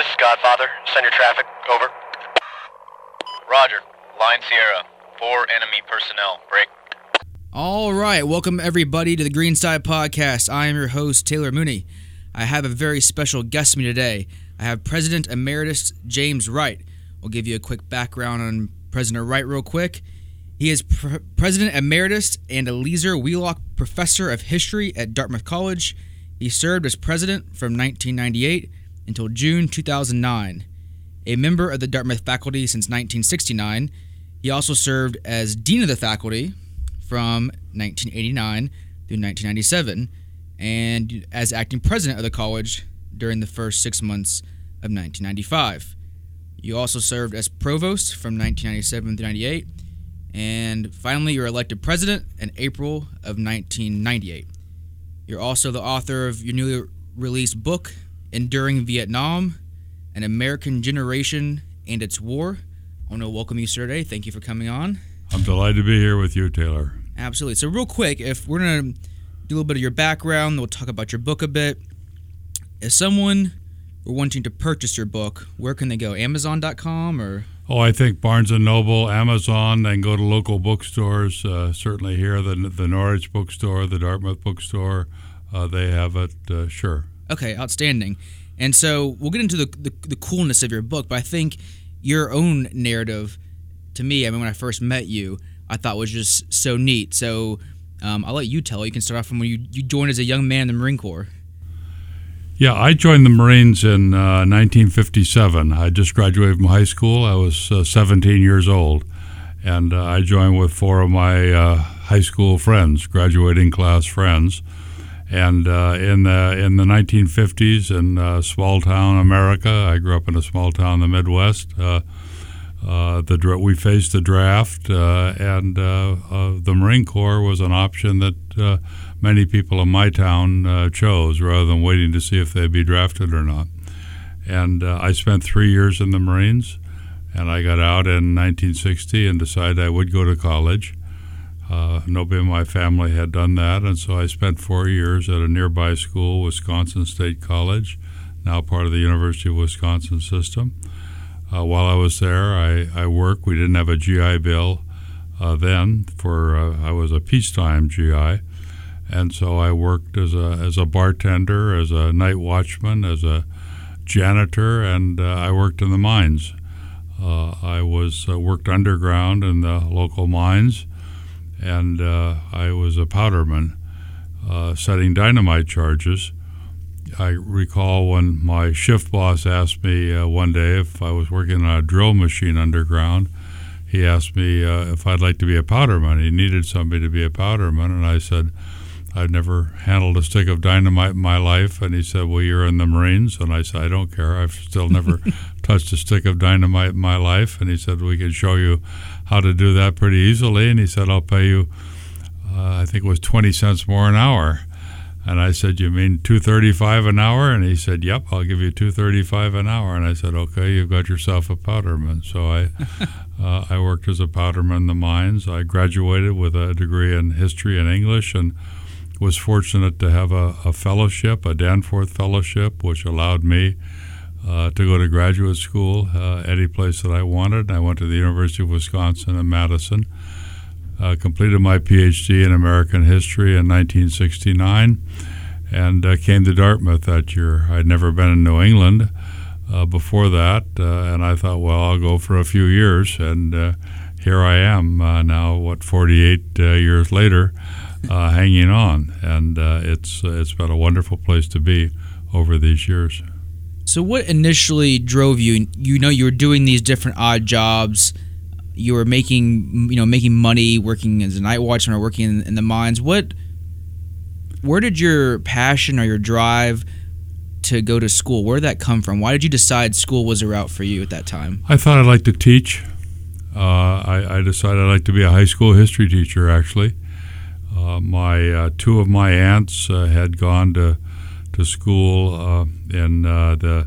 this is Godfather. Send your traffic. Over. Roger. Line Sierra. Four enemy personnel. Break. All right, welcome everybody to the Green Greenside Podcast. I am your host, Taylor Mooney. I have a very special guest with me today. I have President Emeritus James Wright. We'll give you a quick background on President Wright, real quick. He is Pre- President Emeritus and Eleazar Wheelock Professor of History at Dartmouth College. He served as president from 1998 until June 2009. A member of the Dartmouth faculty since 1969, he also served as Dean of the faculty from 1989 through 1997 and as acting president of the college during the first six months of 1995. You also served as provost from 1997 through 98, and finally, you were elected president in April of 1998. You're also the author of your newly released book, Enduring Vietnam An American Generation and Its War. I want to welcome you, sir, today. Thank you for coming on. I'm delighted to be here with you, Taylor. Absolutely. So, real quick, if we're going to do a little bit of your background, we'll talk about your book a bit. If someone were wanting to purchase your book, where can they go? Amazon.com or? Oh, I think Barnes and Noble, Amazon, and go to local bookstores. Uh, certainly here, the the Norwich bookstore, the Dartmouth bookstore, uh, they have it. Uh, sure. Okay, outstanding. And so we'll get into the, the the coolness of your book, but I think your own narrative, to me, I mean, when I first met you, I thought was just so neat. So um, I'll let you tell. You can start off from when you, you joined as a young man in the Marine Corps. Yeah, I joined the Marines in uh, 1957. I just graduated from high school. I was uh, 17 years old, and uh, I joined with four of my uh, high school friends, graduating class friends. And uh, in the in the 1950s in uh, small town America, I grew up in a small town in the Midwest. the we faced the draft, and the Marine Corps was an option that many people in my town uh, chose rather than waiting to see if they'd be drafted or not. And uh, I spent three years in the Marines, and I got out in 1960 and decided I would go to college. Uh, nobody in my family had done that, and so I spent four years at a nearby school, Wisconsin State College, now part of the University of Wisconsin system. Uh, while I was there, I, I worked. We didn't have a GI Bill uh, then. For uh, I was a peacetime GI, and so I worked as a as a bartender, as a night watchman, as a janitor, and uh, I worked in the mines. Uh, I was worked underground in the local mines, and uh, I was a powderman, uh, setting dynamite charges. I recall when my shift boss asked me uh, one day if I was working on a drill machine underground. He asked me if I'd like to be a powderman. He needed somebody to be a powderman, and I said I'd never handled a stick of dynamite in my life. And he said, Well, you're in the Marines. And I said, I don't care. I've still never touched a stick of dynamite in my life. And he said, We can show you how to do that pretty easily. And he said, I'll pay you, uh, I think it was 20 cents more an hour. And I said, "You mean 235 an hour?" And he said, "Yep, I'll give you 235 an hour." And I said, "Okay, you've got yourself a powderman." So I, uh, I worked as a powderman in the mines. I graduated with a degree in history and English, and was fortunate to have a, a fellowship, a Danforth Fellowship, which allowed me uh, to go to graduate school uh, any place that I wanted. I went to the University of Wisconsin in Madison, uh, completed my PhD in American history in 1969, and uh, came to Dartmouth that year. I'd never been in New England uh, before that, uh, and I thought, well, I'll go for a few years, and here I am now, what, 48 years later uh, hanging on, and uh, it's uh, it's been a wonderful place to be over these years. So, what initially drove you? You know, you were doing these different odd jobs. You were making, you know, making money, working as a night watchman or working in, in the mines. What, where did your passion or your drive to go to school? Where did that come from? Why did you decide school was a route for you at that time? I thought I'd like to teach. Uh, I, I, decided I'd like to be a high school history teacher, actually. Uh, my uh, two of my aunts uh, had gone to to school uh, in uh, the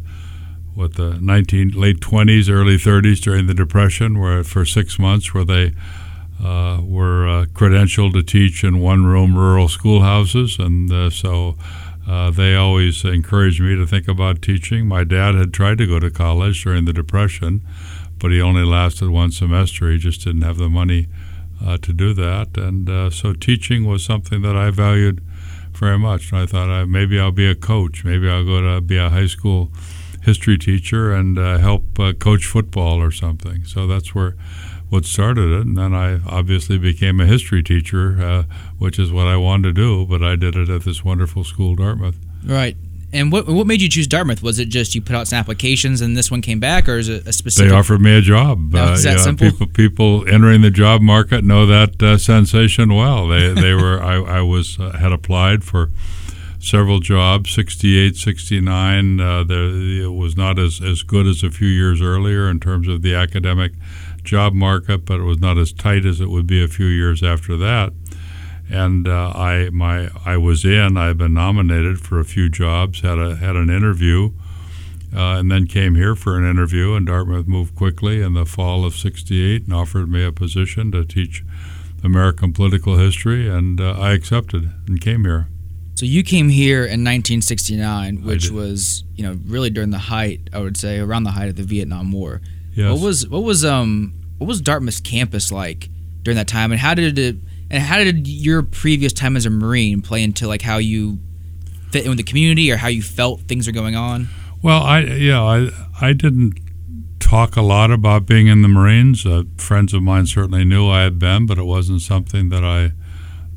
what the 19 late 20s, early 30s during the Depression, where for six months where they were credentialed to teach in one-room rural schoolhouses, and so Uh, they always encouraged me to think about teaching. My dad had tried to go to college during the Depression, but he only lasted one semester. He just didn't have the money uh, to do that. And uh, so teaching was something that I valued very much. And I thought uh, maybe I'll be a coach. Maybe I'll go to be a high school history teacher and uh, help uh, coach football or something. So that's where what started it. And then I obviously became a history teacher, uh, which is what I wanted to do. But I did it at this wonderful school, Dartmouth. Right. And what what made you choose Dartmouth? Was it just you put out some applications and this one came back, or is it a specific? They offered me a job. Oh, is that know, simple? People, people entering the job market know that uh, sensation well. They they were I, I was uh, had applied for several jobs 68 69 uh, there, it was not as, as good as a few years earlier in terms of the academic job market but it was not as tight as it would be a few years after that and uh, I my I was in. I've been nominated for a few jobs. Had a had an interview, uh, and then came here for an interview. And Dartmouth moved quickly in the fall of '68 and offered me a position to teach American political history, and uh, I accepted and came here. So you came here in 1969, which was you know really during the height, I would say, around the height of the Vietnam War. Yes. What was what was um what was Dartmouth's campus like during that time, and how did it and how did your previous time as a Marine play into like how you fit in with the community or how you felt things are going on? Well, I yeah, I I didn't talk a lot about being in the Marines. Uh, friends of mine certainly knew I had been, but it wasn't something that I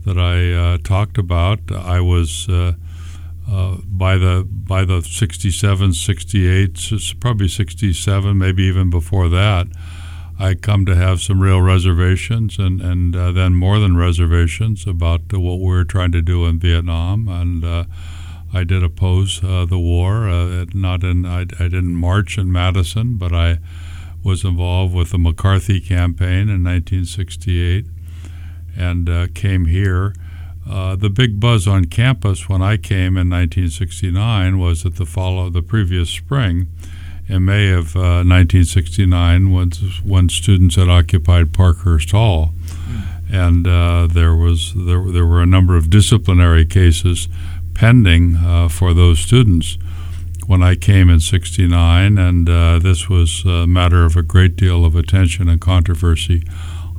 that I uh, talked about. I was uh, uh, by the by the 67, 68, probably 67, maybe even before that. I come to have some real reservations, and and uh, then more than reservations about uh, what we were trying to do in Vietnam, and uh, I did oppose uh, the war. Uh, not in I, I didn't march in Madison, but I was involved with the McCarthy campaign in 1968, and uh, came here. The big buzz on campus when I came in 1969 was that the follow the previous spring, in May of uh, 1969, when when students had occupied Parkhurst Hall, and uh, there was there, there were a number of disciplinary cases pending uh, for those students when I came in '69, and uh, this was a matter of a great deal of attention and controversy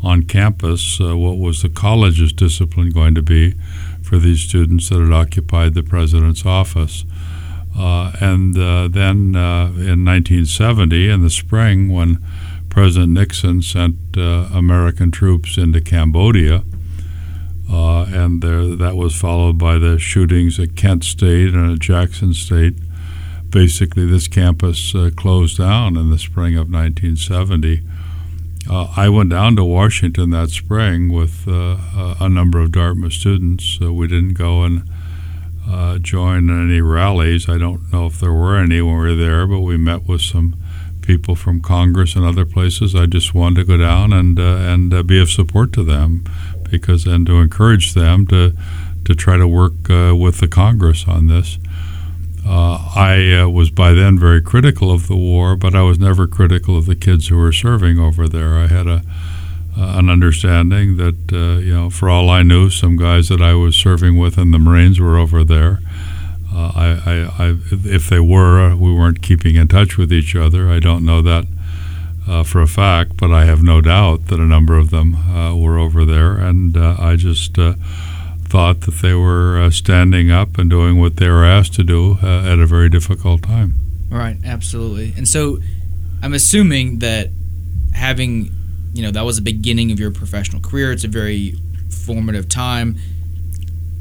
on campus. Uh, what was the college's discipline going to be for these students that had occupied the president's office? Uh, and uh, then uh, in 1970, in the spring, when President Nixon sent American troops into Cambodia, and there, that was followed by the shootings at Kent State and at Jackson State. Basically, this campus uh, closed down in the spring of 1970. Uh, I went down to Washington that spring with uh, a, number of Dartmouth students. We didn't go and uh, join any rallies. I don't know if there were any when we were there, but we met with some people from Congress and other places. I just wanted to go down and uh, and uh, be of support to them, because and to encourage them to to try to work uh, with the Congress on this. Uh, I uh, was by then very critical of the war, but I was never critical of the kids who were serving over there. I had a an understanding that uh, you know, for all I knew, some guys that I was serving with in the Marines were over there. Uh, I, I, I, if they were, we weren't keeping in touch with each other. I don't know that uh, for a fact, but I have no doubt that a number of them uh, were over there, and uh, I just uh, thought that they were standing up and doing what they were asked to do at a very difficult time. Right, absolutely. And so I'm assuming that having, you know, that was the beginning of your professional career. It's a very formative time.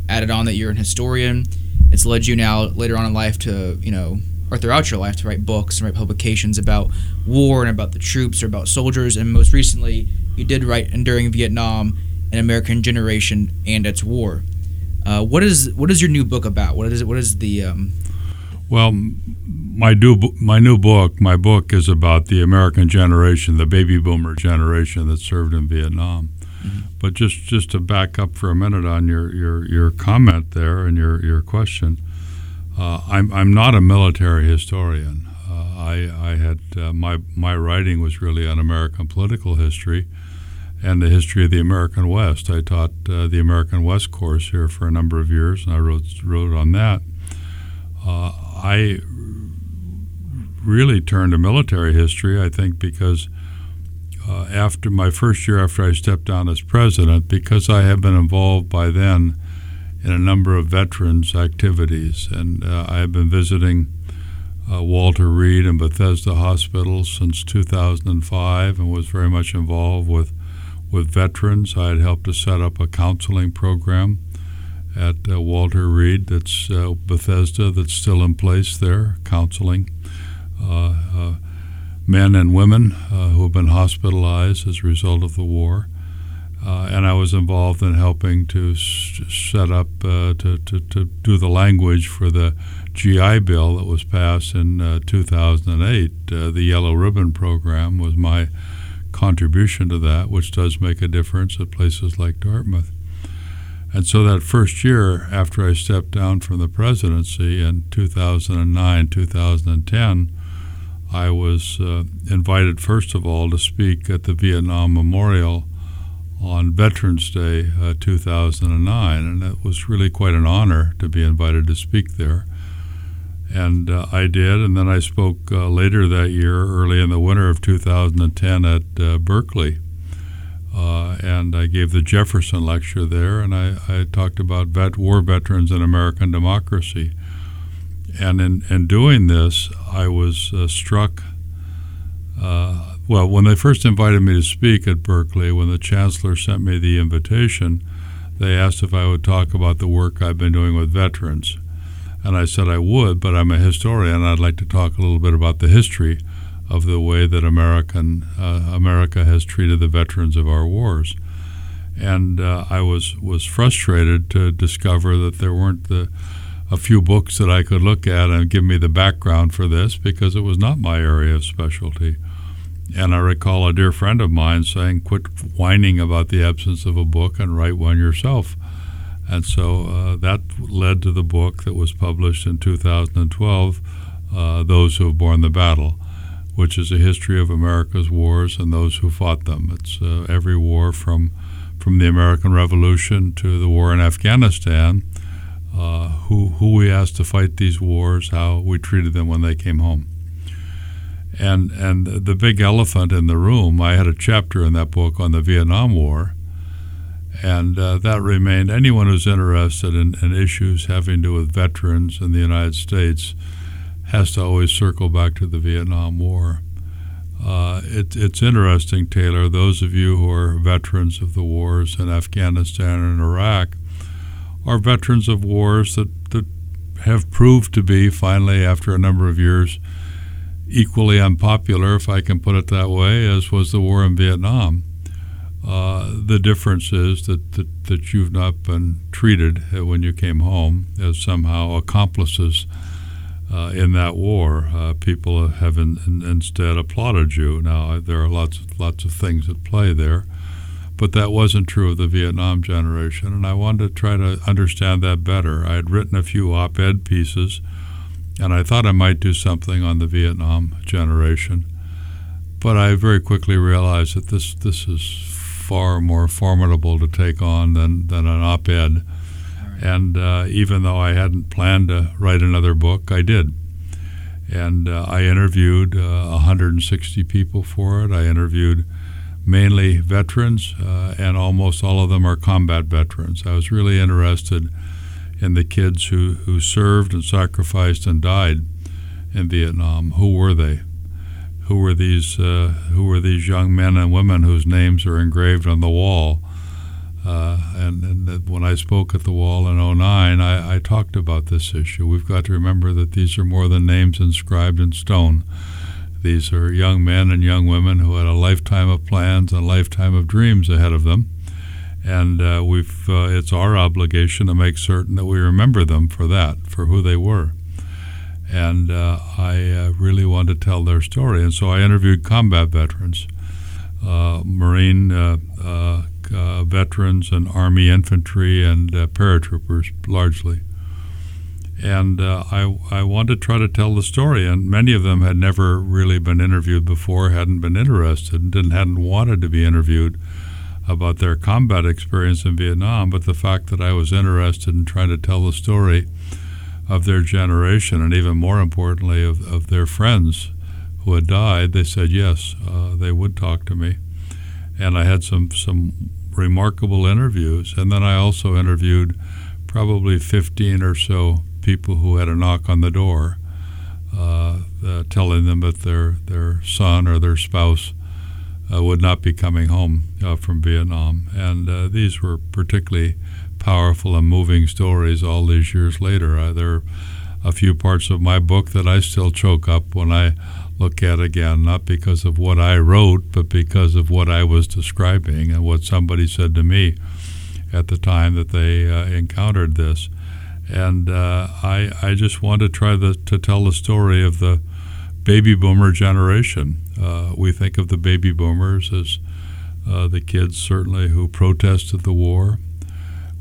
Added on that you're an historian. It's led you now later on in life to, you know, or throughout your life to write books and write publications about war and about the troops or about soldiers. And most recently, you did write Enduring Vietnam, an American Generation and its War. Uh, what is what is your new book about? What is what is the um, Well, my new my new book, my book is about the American generation, the baby boomer generation that served in Vietnam. But just just to back up for a minute on your your, your comment there and your your question, uh, I'm I'm not a military historian. Uh, I I had uh, my my writing was really on American political history and the history of the American West. I taught uh, the American West course here for a number of years, and I wrote wrote on that. I really turned to military history, I think, because uh, after my first year after I stepped down as president, because I had been involved by then in a number of veterans activities, and uh, I have been visiting uh, Walter Reed and Bethesda hospitals since 2005, and was very much involved with with veterans. I had helped to set up a counseling program at uh, Walter Reed, that's uh, Bethesda, that's still in place there, counseling uh, uh, men and women who have been hospitalized as a result of the war. Uh, and I was involved in helping to set up uh, to, to, to, do the language for the GI Bill that was passed in uh, 2008. the Yellow Ribbon Program was my contribution to that, which does make a difference at places like Dartmouth. And so that first year after I stepped down from the presidency in 2009, 2010, I was uh, invited, first of all, to speak at the Vietnam Memorial on Veterans Day uh, 2009. And it was really quite an honor to be invited to speak there. And uh, I did. And then I spoke uh, later that year, early in the winter of 2010, at uh, Berkeley uh, and I gave the Jefferson lecture there, and I, I talked about vet, war veterans and American democracy. And in, in doing this, I was uh, struck. Uh, well, when they first invited me to speak at Berkeley, when the chancellor sent me the invitation, they asked if I would talk about the work I've been doing with veterans. And I said I would, but I'm a historian. And I'd like to talk a little bit about the history of the way that American uh, America has treated the veterans of our wars. And uh, I was was frustrated to discover that there weren't the a few books that I could look at and give me the background for this because it was not my area of specialty. And I recall a dear friend of mine saying, "Quit whining about the absence of a book and write one yourself." And so uh, that led to the book that was published in 2012, uh, "Those Who Have Borne the Battle." Which is a history of America's wars and those who fought them. It's uh, every war from from the American Revolution to the war in Afghanistan. Uh, who who we asked to fight these wars, how we treated them when they came home. And and the big elephant in the room. I had a chapter in that book on the Vietnam War, and uh, that remained. Anyone who's interested in, in issues having to do with veterans in the United States has to always circle back to the Vietnam War. Uh, it, it's interesting, Taylor, those of you who are veterans of the wars in Afghanistan and Iraq are veterans of wars that, that have proved to be, finally, after a number of years, equally unpopular, if I can put it that way, as was the war in Vietnam. Uh, the difference is that, that, that you've not been treated when you came home as somehow accomplices uh, in that war. Uh, people have in, in, instead applauded you. Now there are lots lots of things at play there, but that wasn't true of the Vietnam generation, and I wanted to try to understand that better. I had written a few op-ed pieces, and I thought I might do something on the Vietnam generation, but I very quickly realized that this this is far more formidable to take on than, than an op-ed and uh, even though I hadn't planned to write another book, I did. And uh, I interviewed uh, 160 people for it. I interviewed mainly veterans, uh, and almost all of them are combat veterans. I was really interested in the kids who, who served and sacrificed and died in Vietnam. Who were they? Who were these? Uh, who were these young men and women whose names are engraved on the wall? Uh, and, and, when I spoke at the wall in 09, I, I, talked about this issue. We've got to remember that these are more than names inscribed in stone. These are young men and young women who had a lifetime of plans and a lifetime of dreams ahead of them. And uh, we've, uh, it's our obligation to make certain that we remember them for that, for who they were. And uh, I uh, really wanted to tell their story. And so I interviewed combat veterans, Marine uh, veterans and Army infantry and uh, paratroopers largely. And uh, I, I wanted to try to tell the story, and many of them had never really been interviewed before, hadn't been interested, and hadn't wanted to be interviewed about their combat experience in Vietnam. But the fact that I was interested in trying to tell the story of their generation, and even more importantly, of, of their friends who had died, they said yes, uh, they would talk to me. And I had some, some remarkable interviews. And then I also interviewed probably 15 or so people who had a knock on the door uh, uh, telling them that their, their son or their spouse uh, would not be coming home uh, from Vietnam. And uh, these were particularly powerful and moving stories all these years later. Uh, there are a few parts of my book that I still choke up when I look at again, not because of what I wrote, but because of what I was describing and what somebody said to me at the time that they uh, encountered this. And uh, I, I just want to try the, to tell the story of the baby boomer generation. Uh, we think of the baby boomers as uh, the kids, certainly, who protested the war.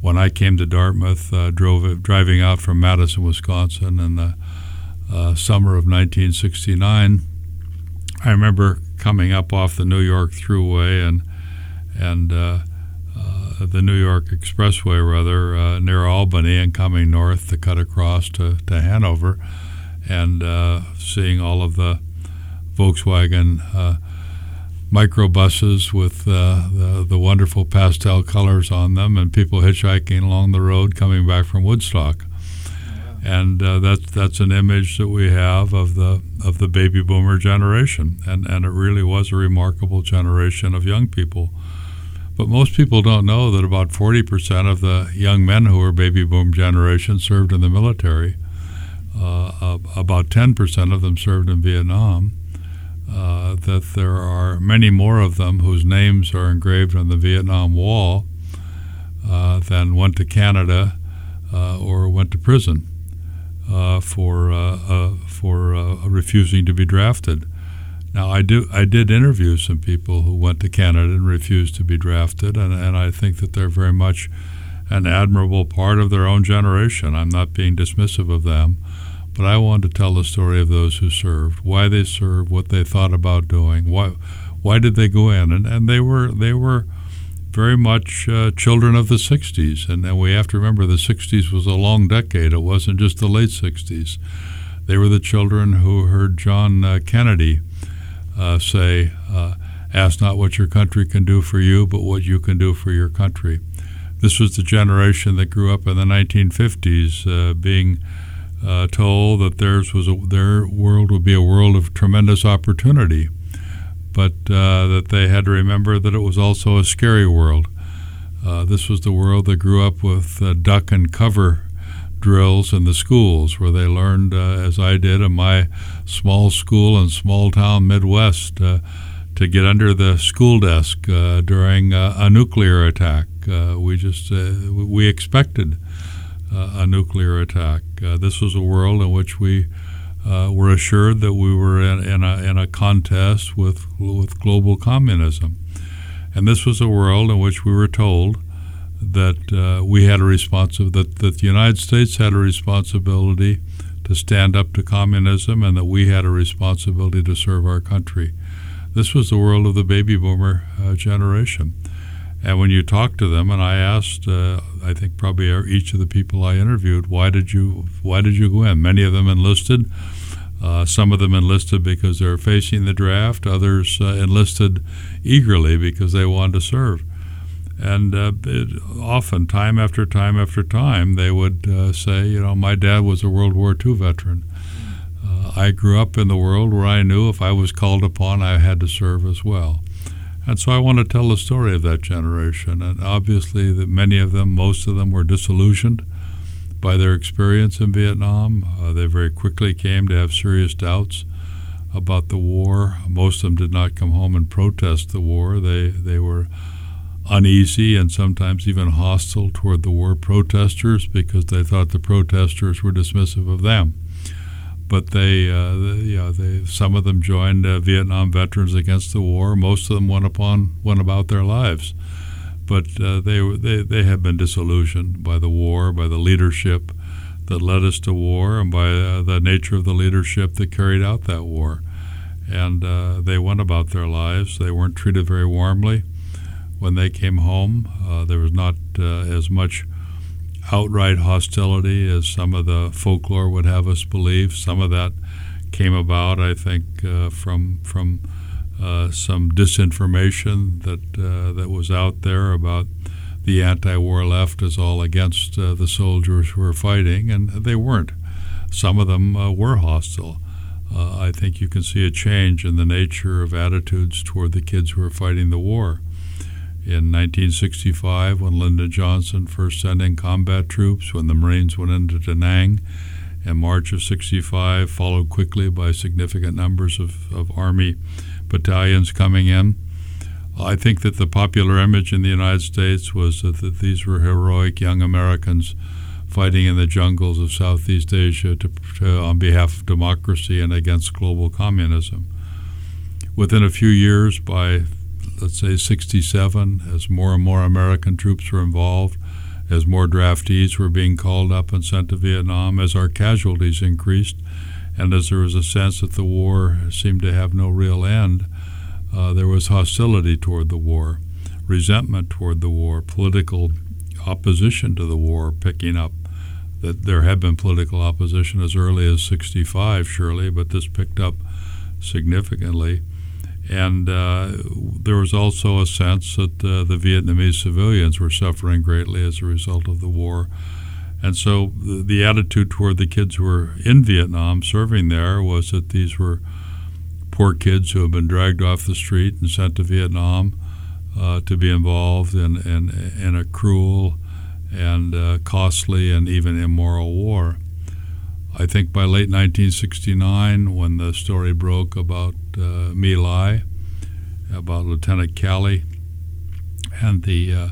When I came to Dartmouth, uh, drove driving out from Madison, Wisconsin, in the uh, summer of 1969, I remember coming up off the New York Thruway and and uh, uh, the New York Expressway, rather, uh, near Albany, and coming north to cut across to, to Hanover, and uh, seeing all of the Volkswagen uh, microbuses with uh, the, the wonderful pastel colors on them, and people hitchhiking along the road coming back from Woodstock. And uh, that's that's an image that we have of the of the baby boomer generation, and and it really was a remarkable generation of young people. But most people don't know that about 40% of the young men who were baby boom generation served in the military. Uh, about 10% of them served in Vietnam. Uh, that there are many more of them whose names are engraved on the Vietnam Wall uh, than went to Canada uh, or went to prison Uh, for uh, uh for uh, refusing to be drafted. Now, I do. I did interview some people who went to Canada and refused to be drafted, and, and I think that they're very much an admirable part of their own generation. I'm not being dismissive of them, but I want to tell the story of those who served, why they served, what they thought about doing, why why did they go in, and, and they were they were very much uh, children of the 60s, and, we have to remember the 60s was a long decade. It wasn't just the late 60s. They were the children who heard John uh, Kennedy uh, say, uh, Ask not what your country can do for you, but what you can do for your country. This was the generation that grew up in the 1950s, uh, being uh, told that theirs was a, their world would be a world of tremendous opportunity, but uh, that they had to remember that it was also a scary world. Uh, this was the world that grew up with duck and cover drills in the schools where they learned, uh, as I did in my small school in small town Midwest, uh, to get under the school desk uh, during uh, a nuclear attack. Uh, we just we expected a nuclear attack. this was a world in which we were assured that we were in, in, a, in a contest with with global communism, and this was a world in which we were told that uh, we had a responsibility, that, that the United States had a responsibility to stand up to communism and that we had a responsibility to serve our country. This was the world of the baby boomer uh, generation. And when you talk to them, and I asked, uh, I think probably each of the people I interviewed, why did you why did you go in? Many of them enlisted. Uh, some of them enlisted because they're facing the draft. Others uh, enlisted eagerly because they wanted to serve. And uh, it, often, time after time after time, they would uh, say, you know, my dad was a World War II veteran. Uh, I grew up in the world where I knew if I was called upon, I had to serve as well. And so I want to tell the story of that generation. And obviously, that many of them, most of them, were disillusioned by their experience in Vietnam. Uh, they very quickly came to have serious doubts about the war. Most of them did not come home and protest the war. They they were uneasy and sometimes even hostile toward the war protesters because they thought the protesters were dismissive of them. But they, uh, you know, they, some of them joined uh, Vietnam Veterans Against the War. Most of them went upon went about their lives, but uh, they they they have been disillusioned by the war, by the leadership that led us to war, and by uh, the nature of the leadership that carried out that war. And uh, they went about their lives. They weren't treated very warmly when they came home. Uh, there was not as much outright hostility, as some of the folklore would have us believe. Some of that came about, I think, uh, from from uh, some disinformation that uh, that was out there about the anti-war left is all against uh, the soldiers who are fighting, and they weren't. Some of them uh, were hostile. Uh, I think you can see a change in the nature of attitudes toward the kids who are fighting the war. In 1965, when Lyndon Johnson first sent in combat troops, when the Marines went into Da Nang, in March of 65, followed quickly by significant numbers of, of Army battalions coming in. I think that the popular image in the United States was that, that these were heroic young Americans fighting in the jungles of Southeast Asia to, to, on behalf of democracy and against global communism. Within a few years, by let's say 67, as more and more American troops were involved, as more draftees were being called up and sent to Vietnam, as our casualties increased, and as there was a sense that the war seemed to have no real end, uh, there was hostility toward the war, resentment toward the war, political opposition to the war picking up. That there had been political opposition as early as 65, surely, but this picked up significantly. And uh, there was also a sense that uh, the Vietnamese civilians were suffering greatly as a result of the war. And so the, the, attitude toward the kids who were in Vietnam serving there was that these were poor kids who had been dragged off the street and sent to Vietnam uh, to be involved in, in, in a cruel and uh, costly and even immoral war. I think by late 1969, when the story broke about uh, My Lai, about Lieutenant Calley, and the uh,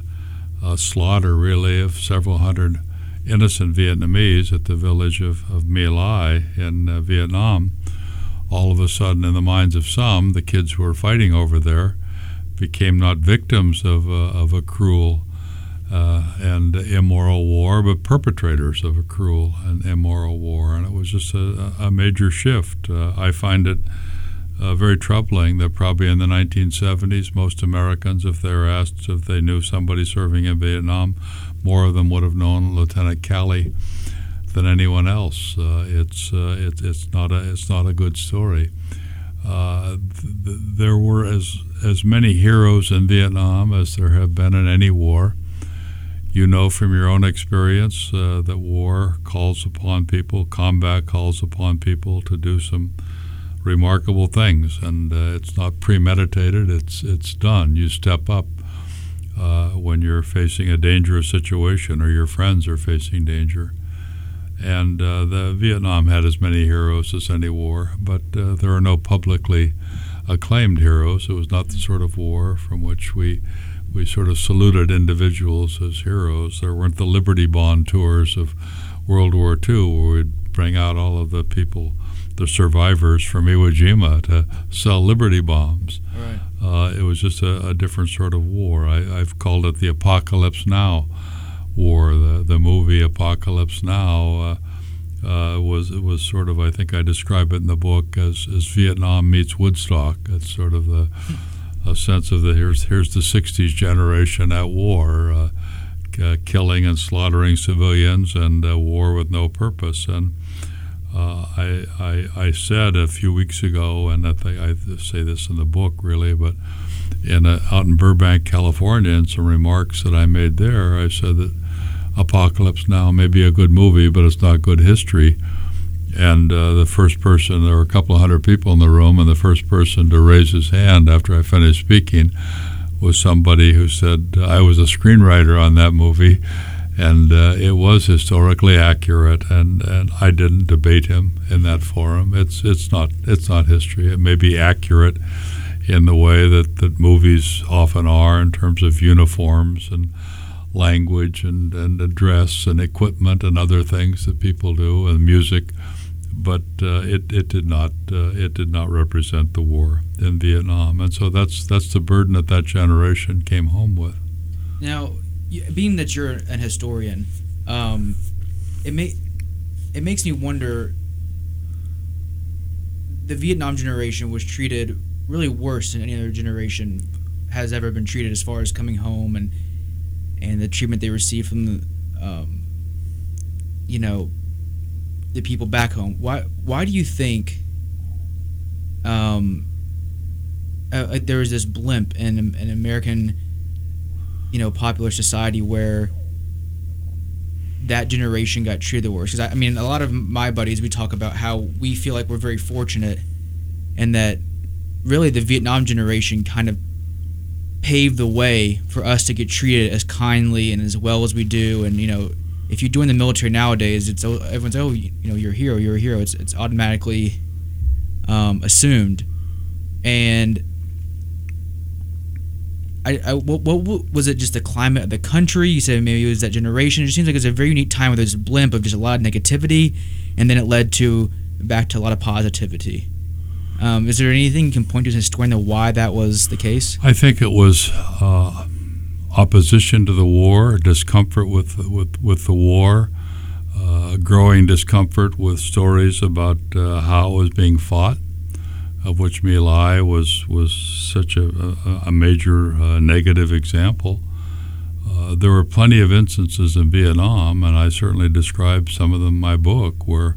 uh, slaughter, really, of several hundred innocent Vietnamese at the village of, of My Lai in uh, Vietnam, all of a sudden, in the minds of some, the kids who were fighting over there became not victims of, of a cruel uh, and immoral war, but perpetrators of a cruel and immoral war. And it was just a, a major shift. Uh, I find it uh, very troubling that probably in the 1970s, most Americans, if they were asked if they knew somebody serving in Vietnam, more of them would have known Lieutenant Calley than anyone else. Uh, it's, uh, it, it's, not a, it's not a good story. Uh, th- there were as, as many heroes in Vietnam as there have been in any war you know from your own experience uh, that war calls upon people, combat calls upon people to do some remarkable things, and uh, it's not premeditated. It's it's done. You step up uh, when you're facing a dangerous situation or your friends are facing danger. And uh, the Vietnam had as many heroes as any war, but uh, there are no publicly acclaimed heroes. It was not the sort of war from which we we sort of saluted individuals as heroes. There weren't the Liberty Bond tours of World War II where we'd bring out all of the people, the survivors from Iwo Jima to sell Liberty bonds. Right. Uh, it was just a, a, different sort of war. I, have called it the Apocalypse Now war. The, the movie Apocalypse Now uh, uh, was it was sort of I think I describe it in the book as, as Vietnam meets Woodstock. It's sort of the a sense of the here's here's the '60s generation at war, uh, uh, killing and slaughtering civilians, and uh, war with no purpose. And uh, I, I, I said a few weeks ago, and I, I say this in the book really, but in a, out in Burbank, California, in some remarks that I made there, I said that Apocalypse Now may be a good movie, but it's not good history. And uh, the first person, there were a couple of hundred people in the room, and the first person to raise his hand after I finished speaking was somebody who said, I was a screenwriter on that movie, and uh, it was historically accurate, and, and I didn't debate him in that forum. It's, it's, not, it's not history. It may be accurate in the way that, that movies often are in terms of uniforms and language and, and dress and equipment and other things that people do, and music but uh, it, it did not uh, it did not represent the war in Vietnam, and so that's that's the burden that that generation came home with. Now, being that you're an historian, um, it may it makes me wonder. The Vietnam generation was treated really worse than any other generation has ever been treated, as far as coming home and and the treatment they received from the um, you know, the people back home. Why why do you think um, uh, uh, there was this blimp in an American, you know, popular society where that generation got treated the worst? Because I, I mean, a lot of my buddies we talk about how we feel like we're very fortunate, and that really the Vietnam generation kind of paved the way for us to get treated as kindly and as well as we do. And you know, if you join the military nowadays, it's oh, everyone's oh you know you're a hero, you're a hero. It's it's automatically um, assumed, and. I, I what, what was it? Just the climate of the country? You said maybe it was that generation. It just seems like it's a very unique time where there's a blimp of just a lot of negativity, and then it led to back to a lot of positivity. Um, is there anything you can point to as to why that was the case? I think it was uh, opposition to the war, discomfort with with with the war, uh, growing discomfort with stories about uh, how it was being fought, of which My was was such a, a, a major uh, negative example. Uh, there were plenty of instances in Vietnam, and I certainly described some of them in my book, where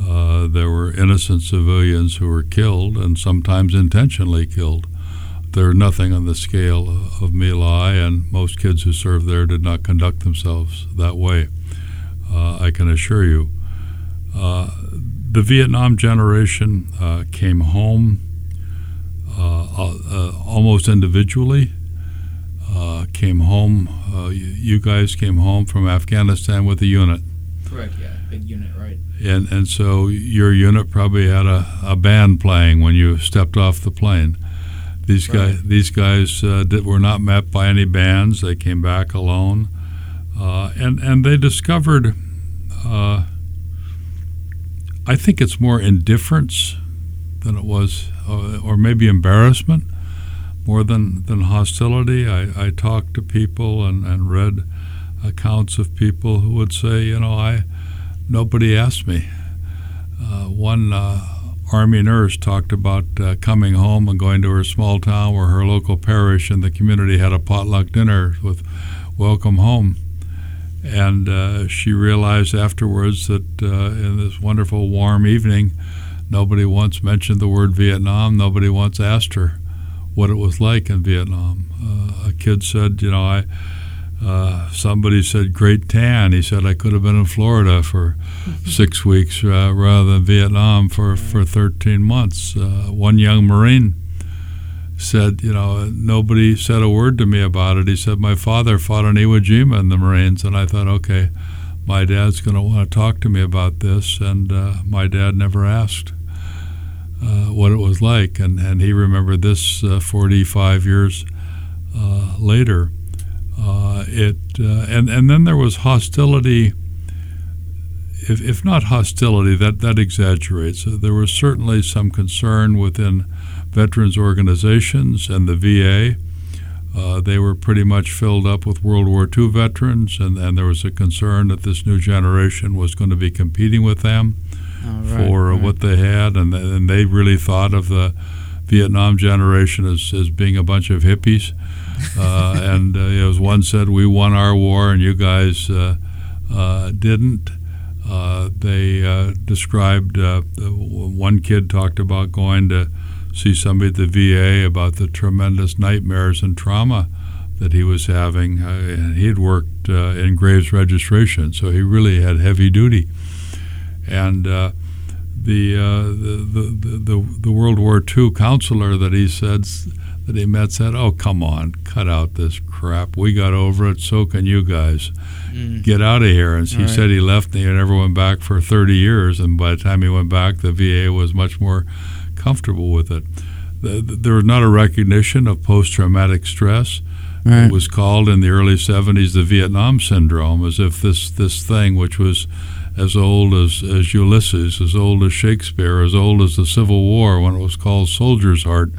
uh, there were innocent civilians who were killed and sometimes intentionally killed. There's nothing on the scale of My Lai, and most kids who served there did not conduct themselves that way. Uh, I can assure you. Uh, the Vietnam generation uh, came home uh, almost individually. came home. you guys came home from Afghanistan with a unit. Correct. Yeah, big unit, right? and and so your unit probably had a, a band playing when you stepped off the plane. These right. guys these guys uh, did, were not met by any bands. They came back alone, uh, and and they discovered. Uh, I think it's more indifference than it was, uh, or maybe embarrassment, more than than hostility. I, I talked to people and, and read accounts of people who would say, you know, I nobody asked me. Uh, one uh, Army nurse talked about uh, coming home and going to her small town where her local parish and the community had a potluck dinner with welcome home. And uh, she realized afterwards that uh, in this wonderful warm evening, nobody once mentioned the word Vietnam. Nobody once asked her what it was like in Vietnam. Uh, a kid said, You know, I uh, somebody said great tan. He said I could have been in Florida for six weeks uh, rather than Vietnam for, for 13 months. Uh, one young Marine said, you know, nobody said a word to me about it. He said my father fought on Iwo Jima in the Marines, and I thought, okay, my dad's going to want to talk to me about this, and uh, my dad never asked. Uh, what it was like, and, and he remembered this 45 years later. Uh, it uh, and and then there was hostility. If, if not hostility, that that exaggerates. Uh, there was certainly some concern within veterans organizations and the VA. Uh, they were pretty much filled up with World War II veterans, and, and there was a concern that this new generation was going to be competing with them right, for right. what they had, and, and they really thought of the Vietnam generation as, as being a bunch of hippies. Uh, and uh, as one said, we won our war and you guys uh, uh didn't. Uh, they uh, described, one kid talked about going to see somebody at the VA about the tremendous nightmares and trauma that he was having. and he had worked in graves registration, so he really had heavy duty. And the, uh, the, the, the, the World War II counselor that he said that he met said, "Oh, come on, cut out this crap. We got over it. So can you guys. Mm. Get out of here." And he right. said he left and he never went back for 30 years. And by the time he went back, the VA was much more comfortable with it. There was not a recognition of post-traumatic stress. Right. It was called in the early 70s the Vietnam syndrome, as if this this thing, which was as old as, as Ulysses, as old as Shakespeare, as old as the Civil War when it was called Soldier's Heart,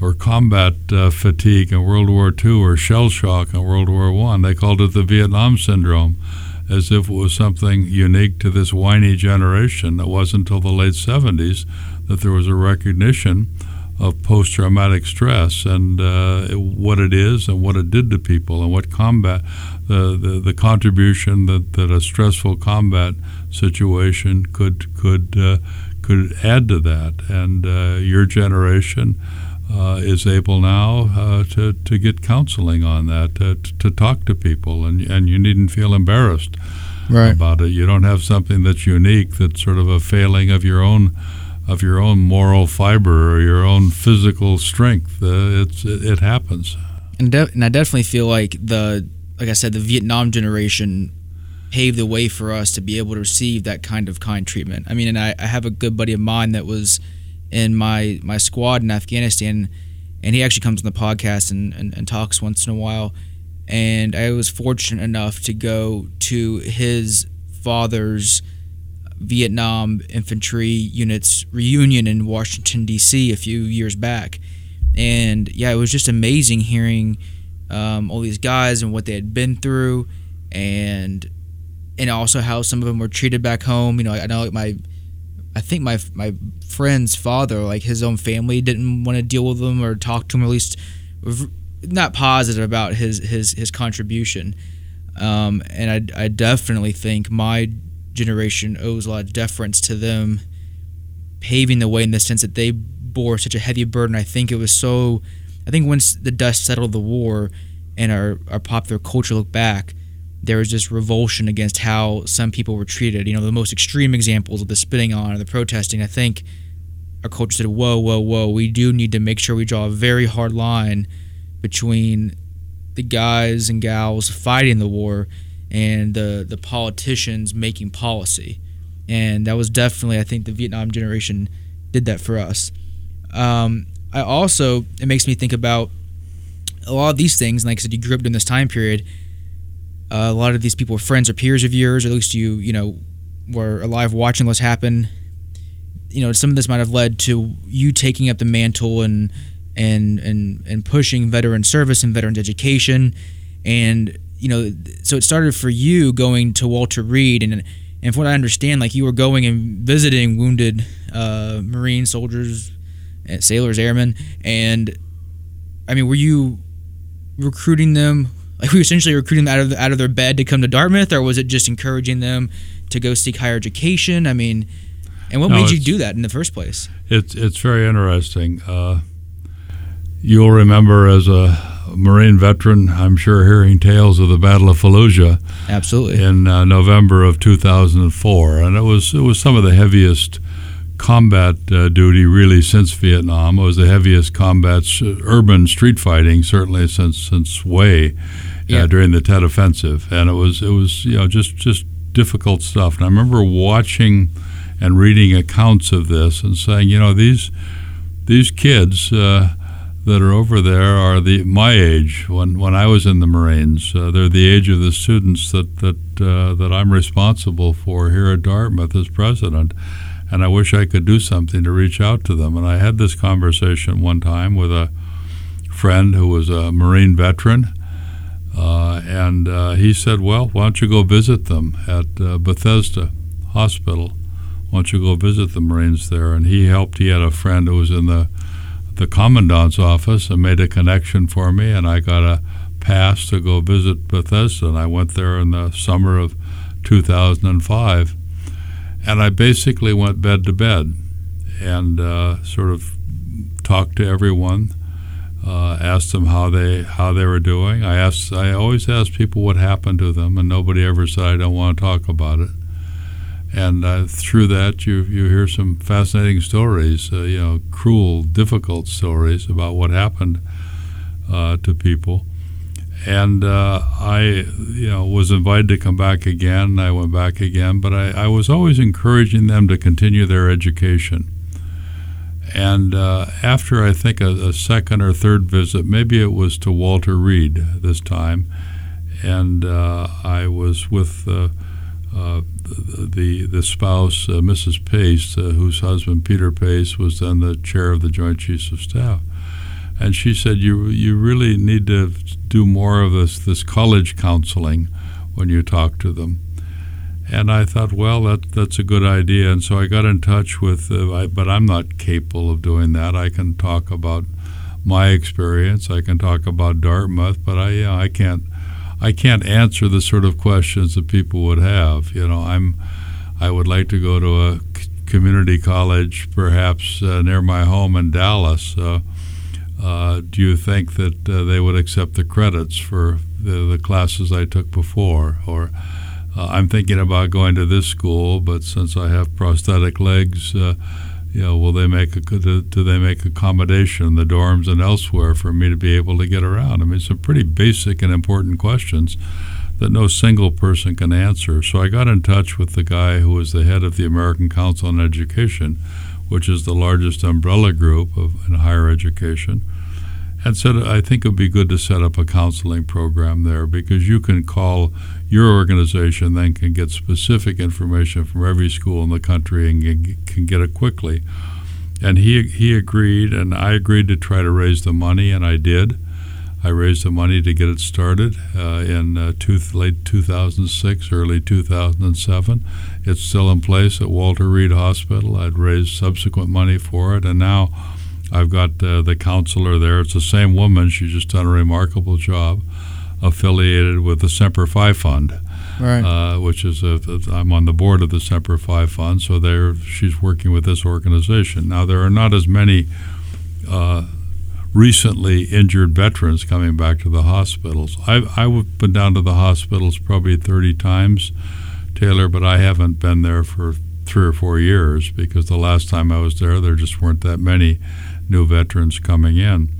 or combat uh, fatigue in World War II, or shell shock in World War I. They called it the Vietnam Syndrome, as if it was something unique to this whiny generation. It wasn't until the late 70s that there was a recognition of post traumatic stress and uh, what it is and what it did to people and what combat the, the, the contribution that, that a stressful combat situation could could uh, could add to that and uh, your generation uh, is able now uh, to, to get counseling on that to, to talk to people and, and you needn't feel embarrassed Right. about it you don't have something that's unique that's sort of a failing of your own of your own moral fiber or your own physical strength. Uh, it's it, it happens. And, de- and I definitely feel like the, like I said, the Vietnam generation paved the way for us to be able to receive that kind of kind treatment. I mean, and I, I have a good buddy of mine that was in my my squad in Afghanistan, and he actually comes on the podcast and, and, and talks once in a while. And I was fortunate enough to go to his father's Vietnam infantry units reunion in Washington D.C. a few years back, and yeah, it was just amazing hearing um, all these guys and what they had been through, and and also how some of them were treated back home. You know, I know like my, I think my my friend's father, like his own family, didn't want to deal with him or talk to him, or at least not positive about his his his contribution. Um, and I I definitely think my generation owes a lot of deference to them paving the way in the sense that they bore such a heavy burden. I think it was so. I think once the dust settled the war and our, our popular culture looked back, there was just revulsion against how some people were treated. You know, the most extreme examples of the spitting on or the protesting. I think our culture said, whoa, whoa, whoa, we do need to make sure we draw a very hard line between the guys and gals fighting the war and the the politicians making policy, and that was definitely I think the Vietnam generation did that for us. Um, I also it makes me think about a lot of these things. Like I said, you grew up during this time period. Uh, a lot of these people were friends or peers of yours, or at least you you know were alive watching this happen. You know, some of this might have led to you taking up the mantle and and and and pushing veteran service and veterans education and you know, so it started for you going to Walter Reed, and and from what I understand, like you were going and visiting wounded uh, Marine soldiers, and sailors, airmen, and I mean, were you recruiting them? Like, were you essentially recruiting them out of the, out of their bed to come to Dartmouth, or was it just encouraging them to go seek higher education? I mean, and what No, made you do that in the first place? It's it's very interesting. Uh, you'll remember as a Marine veteran, I'm sure, hearing tales of the Battle of Fallujah Absolutely. in uh, November of 2004, and it was it was some of the heaviest combat uh, duty really since Vietnam. It was the heaviest combat s- urban street fighting certainly since since Hue Yeah. uh, during the Tet Offensive, and it was it was you know just just difficult stuff. And I remember watching and reading accounts of this and saying, you know, these these kids. Uh, that are over there are the my age when when I was in the Marines. Uh, they're the age of the students that that uh, that I'm responsible for here at Dartmouth as president, and I wish I could do something to reach out to them. And I had this conversation one time with a friend who was a Marine veteran. Uh, and uh, he said, "Well, why don't you go visit them at uh, Bethesda Hospital? Why don't you go visit the Marines there?" And he helped. He had a friend who was in the the commandant's office and made a connection for me, and I got a pass to go visit Bethesda. And I went there in the summer of 2005, and I basically went bed to bed and uh, sort of talked to everyone, uh, asked them how they how they were doing. I asked I always ask people what happened to them, and nobody ever said I don't want to talk about it and uh, through that you you hear some fascinating stories, uh, you know, cruel, difficult stories about what happened uh, to people. And uh, I, you know, was invited to come back again. I went back again, but I, I was always encouraging them to continue their education. And uh, after I think a, a second or third visit, maybe it was to Walter Reed this time, and uh, I was with the the spouse, uh, Mrs. Pace, uh, whose husband Peter Pace was then the chair of the Joint Chiefs of Staff, and she said, "You you really need to do more of this this college counseling when you talk to them." And I thought, well, that that's a good idea. And so I got in touch with, uh, I, but I'm not capable of doing that. I can talk about my experience. I can talk about Dartmouth, but I, I can't, I can't answer the sort of questions that people would have. You know, I'm, I would like to go to a community college, perhaps uh, near my home in Dallas. Uh, uh, do you think that uh, they would accept the credits for the, the classes I took before? Or uh, I'm thinking about going to this school, but since I have prosthetic legs, uh, you know, will they make a, do, do they make accommodation in the dorms and elsewhere for me to be able to get around? I mean, some pretty basic and important questions that no single person can answer. So I got in touch with the guy who was the head of the American Council on Education, which is the largest umbrella group of in higher education, and said I think it would be good to set up a counseling program there because you can call your organization, then can get specific information from every school in the country and can get it quickly. And he he agreed, and I agreed to try to raise the money, and I did. I raised the money to get it started uh, in uh, two, late 2006, early 2007. It's still in place at Walter Reed Hospital. I'd raised subsequent money for it, and now I've got uh, the counselor there. It's the same woman. She's just done a remarkable job, affiliated with the Semper Fi Fund. Right. Uh, which is a, I'm on the board of the Semper Fi Fund, so there she's working with this organization. Now there are not as many uh, recently injured veterans coming back to the hospitals. I've, I've been down to the hospitals probably 30 times, Taylor, but I haven't been there for three or four years because the last time I was there, there just weren't that many new veterans coming in.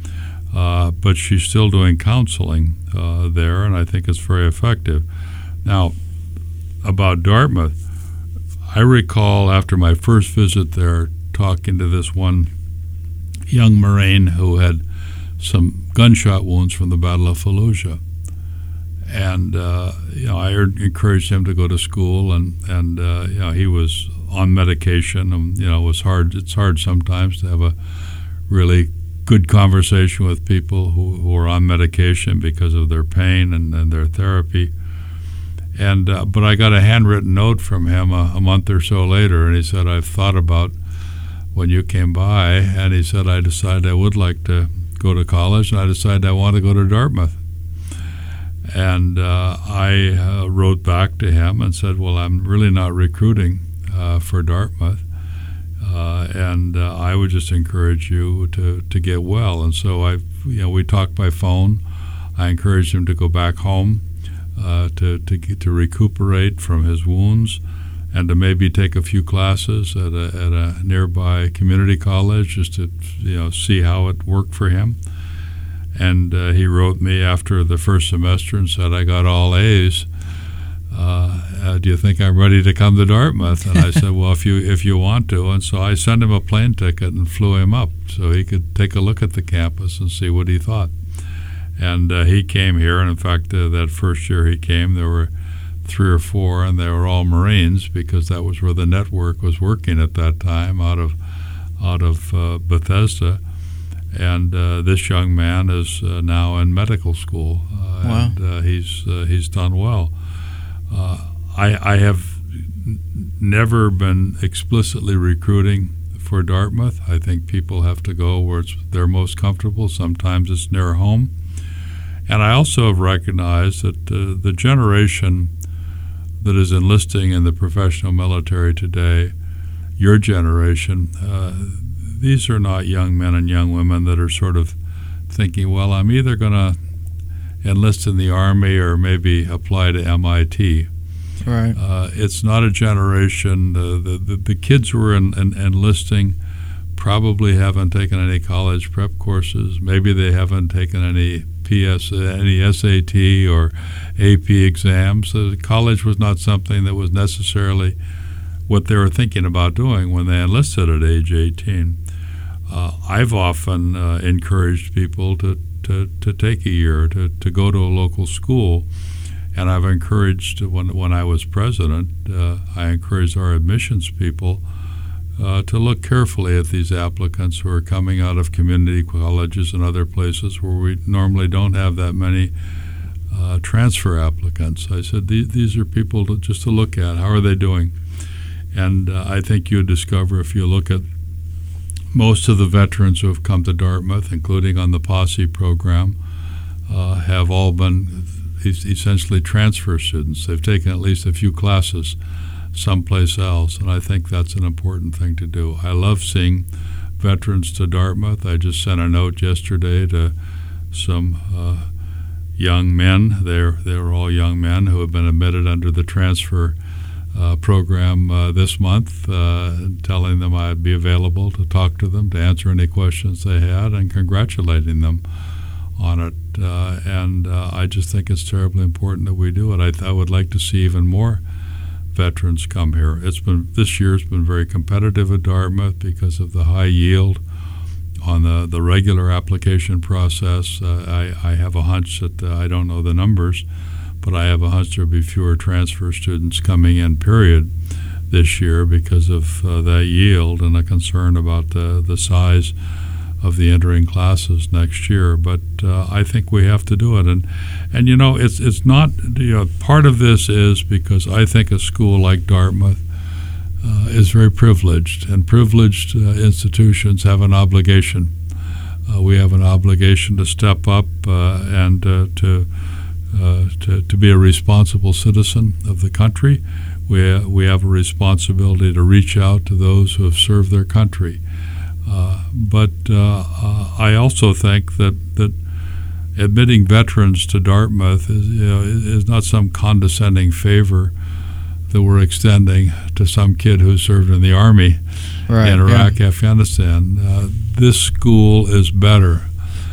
Uh, but she's still doing counseling uh, there, and I think it's very effective. Now, about Dartmouth, I recall after my first visit there talking to this one young Marine who had some gunshot wounds from the Battle of Fallujah. And uh, you know, I encouraged him to go to school, and and uh, you know, he was on medication, and you know, it was hard. It's hard sometimes to have a really good conversation with people who, who are on medication because of their pain and, and their therapy. And uh, but I got a handwritten note from him a, a month or so later, and he said, "I've thought about when you came by, and he said, I decided I would like to go to college, and I decided I want to go to Dartmouth. And uh, I uh, wrote back to him and said, Well, I'm really not recruiting uh, for Dartmouth. Uh, and uh, I would just encourage you to, to get well. And so I, you know, we talked by phone. I encouraged him to go back home uh, to to to recuperate from his wounds and to maybe take a few classes at a, at a nearby community college just to you know see how it worked for him. And uh, he wrote me after the first semester and said, "I got all A's. Uh, uh, do you think I'm ready to come to Dartmouth?" And I said, "Well, if you if you want to." And so I sent him a plane ticket and flew him up so he could take a look at the campus and see what he thought. And uh, he came here, and in fact, uh, that first year he came, there were three or four, and they were all Marines because that was where the network was working at that time out of out of uh, Bethesda. And uh, this young man is uh, now in medical school, uh, Wow. and he's uh, he's done well. Uh, I I have n- never been explicitly recruiting for Dartmouth. I think people have to go where it's, they're most comfortable. Sometimes it's near home. And I also have recognized that uh, the generation that is enlisting in the professional military today, your generation, uh, these are not young men and young women that are sort of thinking, well, I'm either going to enlist in the Army or maybe apply to MIT. Right. Uh, it's not a generation. Uh, the, the the kids who are in, in, enlisting probably haven't taken any college prep courses. Maybe they haven't taken any PS, any SAT or AP exams. So college was not something that was necessarily what they were thinking about doing when they enlisted at age 18. Uh, I've often uh, encouraged people to, to, to take a year, to, to go to a local school. And I've encouraged, when, when I was president, uh, I encouraged our admissions people uh, to look carefully at these applicants who are coming out of community colleges and other places where we normally don't have that many uh, transfer applicants. I said, these, these are people to, just to look at. How are they doing? And uh, I think you'll discover if you look at most of the veterans who have come to Dartmouth, including on the Posse program, uh, have all been essentially transfer students. They've taken at least a few classes someplace else, and I think that's an important thing to do. I love seeing veterans to Dartmouth. I just sent a note yesterday to some uh, young men. They're they're all young men who have been admitted under the transfer uh, program uh, this month, uh, telling them I'd be available to talk to them, to answer any questions they had, and congratulating them on it. Uh, and uh, I just think it's terribly important that we do it. I, th- I would like to see even more veterans come here. It's been this year's been very competitive at Dartmouth because of the high yield on the, the regular application process. Uh, I, I have a hunch that uh, I don't know the numbers, but I have a hunch there'll be fewer transfer students coming in, period, this year because of uh, that yield and a concern about the, the size of the entering classes next year. But uh, I think we have to do it, and and you know it's it's not you know part of this is because I think a school like Dartmouth. Uh, is very privileged, and privileged uh, institutions have an obligation. Uh, we have an obligation to step up uh, and to, to to be a responsible citizen of the country. We we have a responsibility to reach out to those who have served their country uh, but uh, uh, I also think that, that admitting veterans to Dartmouth is, you know, is not some condescending favor that we're extending to some kid who served in the army right, in Iraq, yeah. Afghanistan. Uh, this school is better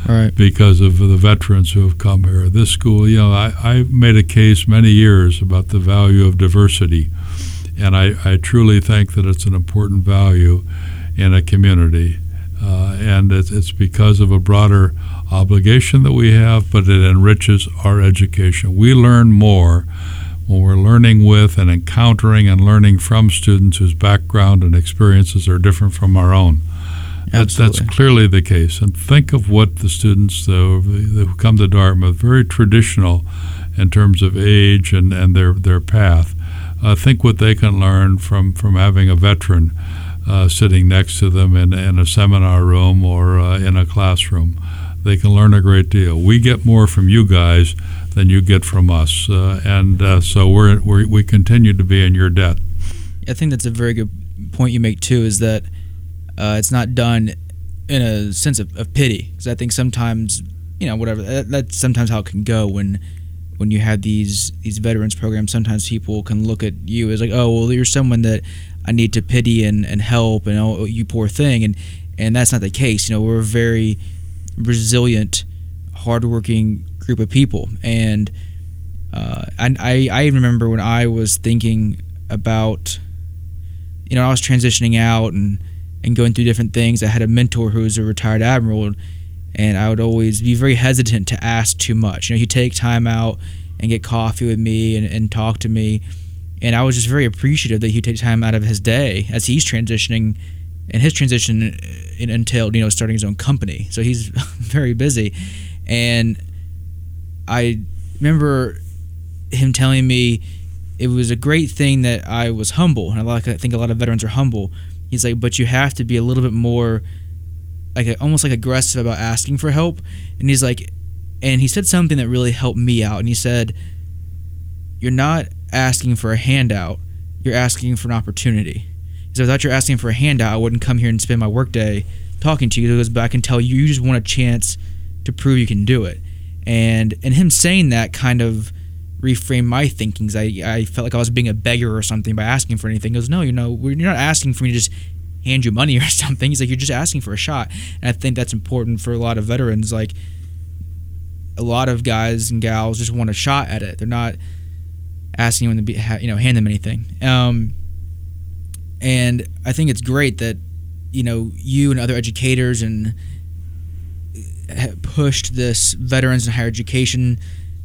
right. because of the veterans who have come here. This school, you know, I, I made a case many years about the value of diversity, and I, I truly think that it's an important value in a community. Uh, and it's, it's because of a broader obligation that we have, but it enriches our education. We learn more when we're learning with and encountering and learning from students whose background and experiences are different from our own. That's, that's clearly the case. And think of what the students though, who come to Dartmouth, very traditional in terms of age and, and their, their path. Uh, think what they can learn from, from having a veteran uh, sitting next to them in, in a seminar room or uh, in a classroom. They can learn a great deal. We get more from you guys than you get from us, uh, and uh, so we're, we're, we continue to be in your debt. I think that's a very good point you make too. Is that uh, it's not done in a sense of, of pity? Because I think sometimes you know whatever that, that's sometimes how it can go when when you have these these veterans programs sometimes people can look at you as like oh well you're someone that I need to pity and, and help and oh you poor thing and and that's not the case. You know we're a very resilient, hardworking group of people and uh, I, I remember when I was thinking about you know I was transitioning out and and going through different things. I had a mentor who was a retired admiral and I would always be very hesitant to ask too much. You know, he'd take time out and get coffee with me and, and talk to me and I was just very appreciative that he'd take time out of his day as he's transitioning, and his transition uh, it entailed you know starting his own company. So he's very busy, and I remember him telling me it was a great thing that I was humble, and I think a lot of veterans are humble. He's like, but you have to be a little bit more, like almost like aggressive about asking for help. And he's like, and he said something that really helped me out. And he said, "You're not asking for a handout, you're asking for an opportunity. So I thought you're asking for a handout, I wouldn't come here and spend my workday talking to you because I can tell you you just want a chance to prove you can do it. And and him saying that kind of reframed my thinkings. I I felt like I was being a beggar or something by asking for anything. He goes, no, you know, you're not asking for me to just hand you money or something. He's like, you're just asking for a shot. And I think that's important for a lot of veterans. Like a lot of guys and gals just want a shot at it. They're not asking anyone to be, you know, hand them anything. Um, and I think it's great that, you know, you and other educators and pushed this veterans and higher education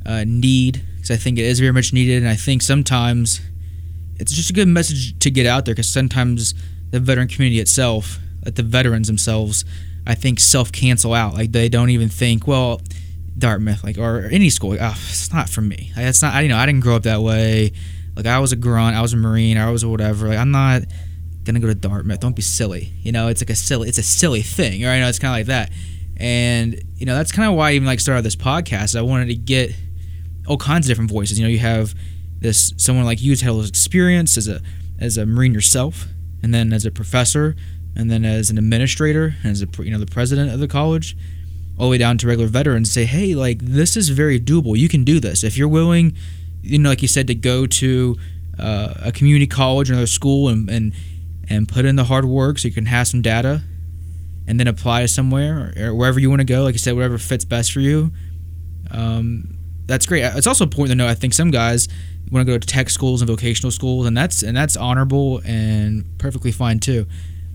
uh, need I think it is very much needed. And I think sometimes it's just a good message to get out there because sometimes the veteran community itself, like the veterans themselves, I think self cancel out. Like they don't even think, well, Dartmouth, like or any school. Oh, it's not for me. Like, That's not. I, you know, I didn't grow up that way. Like I was a grunt. I was a marine. I was whatever. Like I'm not gonna go to Dartmouth. Don't be silly. You know, it's like a silly. It's a silly thing. Right? You know, it's kind of like that. And you know, that's kind of why I even like started this podcast. I wanted to get all kinds of different voices. You know, you have this someone like you who's had experience as a as a marine yourself, and then as a professor, and then as an administrator, and as a you know the president of the college, all the way down to regular veterans. Say, hey, like this is very doable. You can do this if you're willing. You know, like you said, to go to uh, a community college or another school and, and and put in the hard work so you can have some data and then apply somewhere or, or wherever you want to go. Like you said, whatever fits best for you. Um, that's great. It's also important to know. I think some guys want to go to tech schools and vocational schools, and that's and that's honorable and perfectly fine too.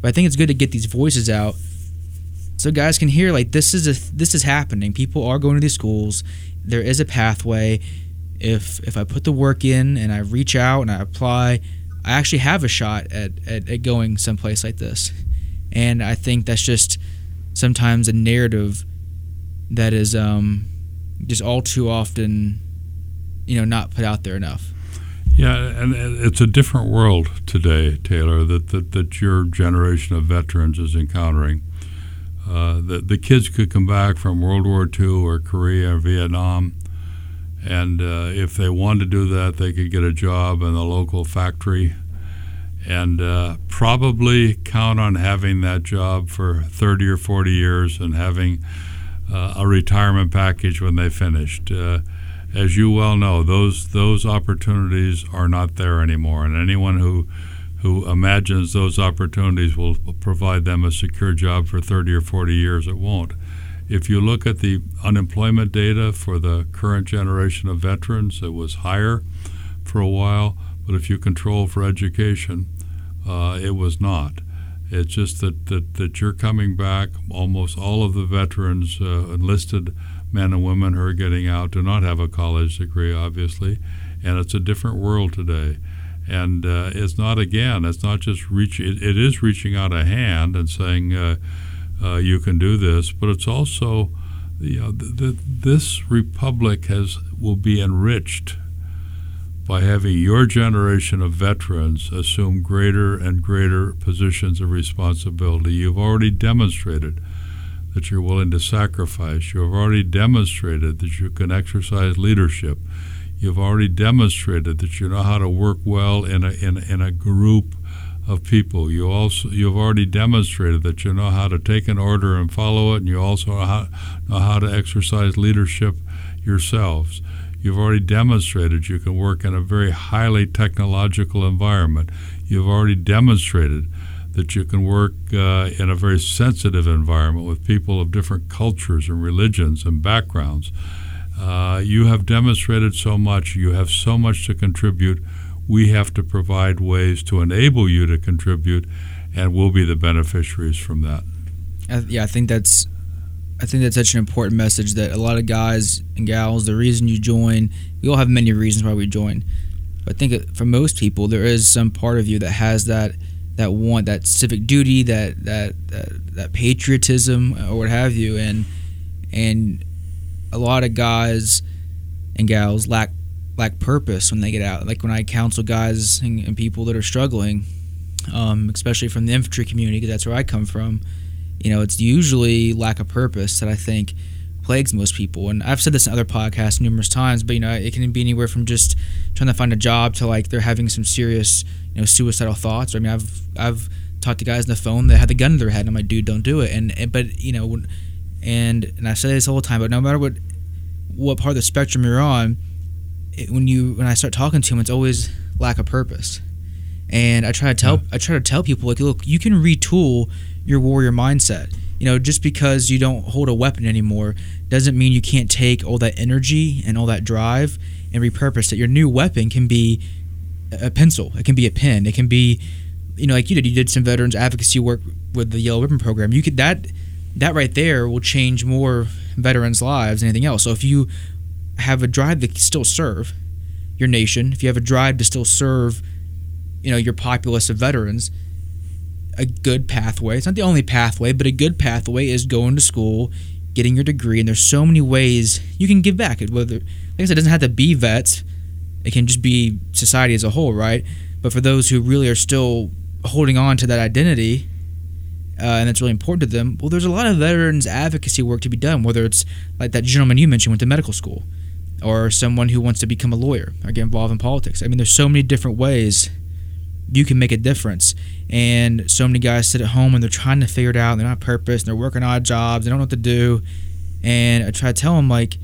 But I think it's good to get these voices out so guys can hear like this is a this is happening. People are going to these schools. There is a pathway. If if I put the work in and I reach out and I apply, I actually have a shot at, at, at going someplace like this. And I think that's just sometimes a narrative that is um, just all too often, you know, not put out there enough. Yeah, and it's a different world today, Taylor, that, that, that your generation of veterans is encountering. Uh, the, the kids could come back from World War II or Korea or Vietnam, and uh, if they wanted to do that, they could get a job in the local factory and uh, probably count on having that job for 30 or 40 years and having uh, a retirement package when they finished. Uh, as you well know, those those opportunities are not there anymore, and anyone who who imagines those opportunities will provide them a secure job for 30 or 40 years, it won't. If you look at the unemployment data for the current generation of veterans, it was higher for a while, but if you control for education, uh, it was not. It's just that, that, that you're coming back. Almost all of the veterans, uh, enlisted men and women who are getting out, do not have a college degree, obviously, and it's a different world today. And uh, it's not, again, it's not just reach, it, it is reaching out a hand and saying, uh, uh, you can do this, but it's also, you know, th- th- this republic has will be enriched by having your generation of veterans assume greater and greater positions of responsibility. You've already demonstrated that you're willing to sacrifice. You have already demonstrated that you can exercise leadership. You've already demonstrated that you know how to work well in a, in, in a group of people. You also you've already demonstrated that you know how to take an order and follow it, and you also know how, know how to exercise leadership yourselves. You've already demonstrated you can work in a very highly technological environment. You've already demonstrated that you can work uh, in a very sensitive environment with people of different cultures and religions and backgrounds. Uh, you have demonstrated so much. You have so much to contribute. We have to provide ways to enable you to contribute, and we'll be the beneficiaries from that. I, yeah, I think that's I think that's such an important message that a lot of guys and gals, the reason you join, we all have many reasons why we join. But I think for most people, there is some part of you that has that that want, that civic duty, that that that, that patriotism, or what have you, and and a lot of guys and gals lack lack purpose when they get out. Like when I counsel guys and, and people that are struggling, um, especially from the infantry community, because that's where I come from you know, it's usually lack of purpose that I think plagues most people. And I've said this in other podcasts numerous times, but you know, it can be anywhere from just trying to find a job to like they're having some serious, you know, suicidal thoughts. I mean, I've I've talked to guys on the phone that had the gun to their head, and I'm like, dude, don't do it. And, and but you know, and and I say this all the time, but no matter what what part of the spectrum you're on, it, when you when I start talking to them, it's always lack of purpose. And I try to tell I try to tell people like, look, you can retool your warrior mindset. You know, just because you don't hold a weapon anymore doesn't mean you can't take all that energy and all that drive and repurpose it. Your new weapon can be a pencil, it can be a pen, it can be, you know, like you did. You did some veterans advocacy work with the Yellow Ribbon program. You could that that right there will change more veterans' lives than anything else. So if you have a drive to still serve your nation, if you have a drive to still serve, you know, your populace of veterans, a good pathway. It's not the only pathway, but a good pathway is going to school, getting your degree, and there's so many ways you can give back. Whether, like I said, it doesn't have to be vets; it can just be society as a whole, right? But for those who really are still holding on to that identity, uh, and that's really important to them, well, there's a lot of veterans advocacy work to be done. Whether it's like that gentleman you mentioned went to medical school, or someone who wants to become a lawyer or get involved in politics. I mean, there's so many different ways you can make a difference. And so many guys sit at home and they're trying to figure it out. And they're not purpose. They're working odd jobs. They don't know what to do. And I try to tell them like,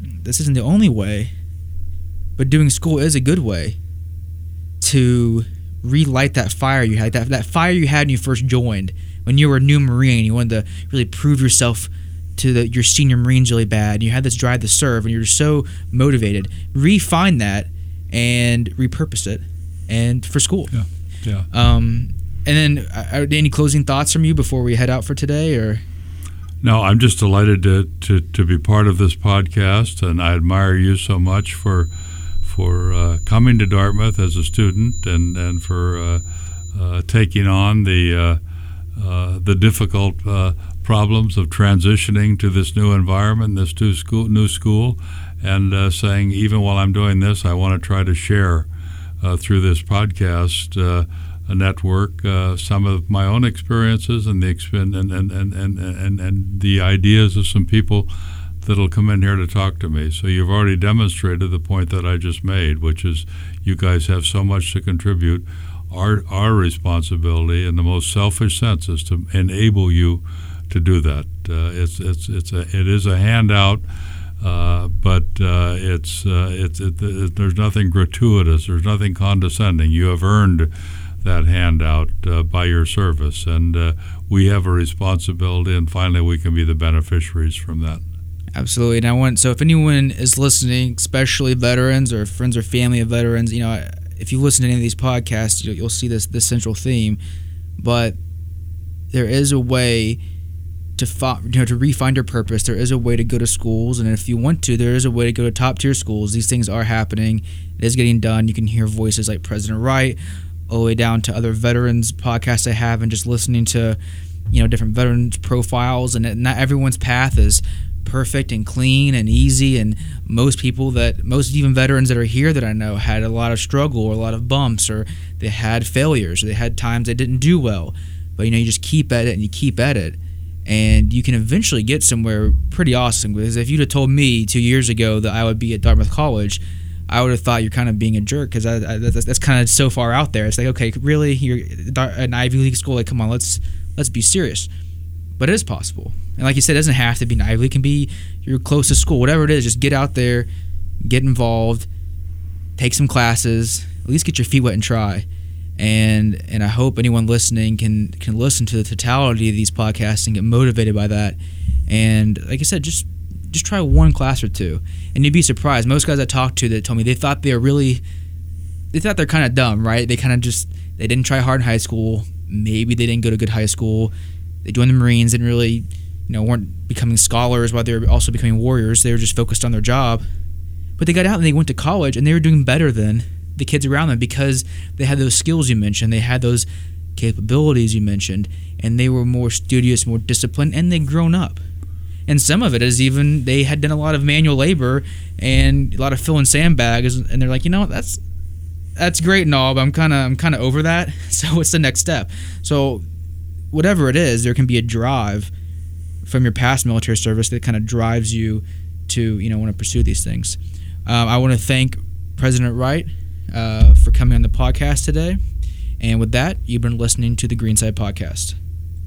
this isn't the only way, but doing school is a good way to relight that fire you had. That that fire you had when you first joined, when you were a new Marine. You wanted to really prove yourself to the, your senior Marines really bad. And You had this drive to serve, and you're so motivated. Refine that and repurpose it, and for school. Yeah. Yeah. Um, and then, uh, any closing thoughts from you before we head out for today, or? No, I'm just delighted to, to, to be part of this podcast, and I admire you so much for for uh, coming to Dartmouth as a student and and for uh, uh, taking on the uh, uh, the difficult uh, problems of transitioning to this new environment, this new school, new school, and saying even while I'm doing this, I want to try to share through this podcast a network uh, some of my own experiences and the and, and, and, and, and, and the ideas of some people that'll come in here to talk to me. So you've already demonstrated the point that I just made, which is you guys have so much to contribute. Our our responsibility in the most selfish sense is to enable you to do that. Uh, it's it's it's a it is a handout. Uh, but uh, it's uh, it's it, it, there's nothing gratuitous. There's nothing condescending. You have earned that handout uh, by your service, and uh, we have a responsibility. And finally, we can be the beneficiaries from that. Absolutely. And I want so if anyone is listening, especially veterans or friends or family of veterans, you know, if you listen to any of these podcasts, you'll, you'll see this this central theme. But there is a way to fo- you know to refine your purpose. There is a way to go to schools, and if you want to, there is a way to go to top tier schools. These things are happening. It is getting done. You can hear voices like President Wright, all the way down to other veterans podcasts I have, and just listening to you know different veterans profiles. And not everyone's path is perfect and clean and easy. And most people that, most even veterans that are here that I know had a lot of struggle or a lot of bumps or they had failures or they had times they didn't do well. But you know, you just keep at it and you keep at it. And you can eventually get somewhere pretty awesome. Because if you'd have told me two years ago that I would be at Dartmouth College, I would have thought you're kind of being a jerk because that's, that's kind of so far out there. It's like, okay, really, you're an Ivy League school. Like, come on, let's let's be serious but it is possible. And like you said, it doesn't have to be an Ivy League. It can be your closest school, whatever it is. Just get out there, get involved, take some classes, at least get your feet wet and try. And and I hope anyone listening can can listen to the totality of these podcasts and get motivated by that. And like I said, just just try one class or two, and you'd be surprised. Most guys I talked to that told me they thought they were really, they thought they're kind of dumb, right? They kind of just they didn't try hard in high school. Maybe they didn't go to good high school they joined the Marines and really, you know, weren't becoming scholars while they were also becoming warriors. They were just focused on their job. But they got out and they went to college and they were doing better than the kids around them because they had those skills you mentioned. They had those capabilities you mentioned, and they were more studious, more disciplined, and they'd grown up. And some of it is even they had done a lot of manual labor and a lot of filling sandbags, and they're like, you know, that's that's great and all, but I'm kind of I'm kind of over that. So what's the next step? So whatever it is, there can be a drive from your past military service that kind of drives you to you know want to pursue these things. Um, I want to thank President Wright uh, for coming on the podcast today. And with that, you've been listening to the Greenside Podcast.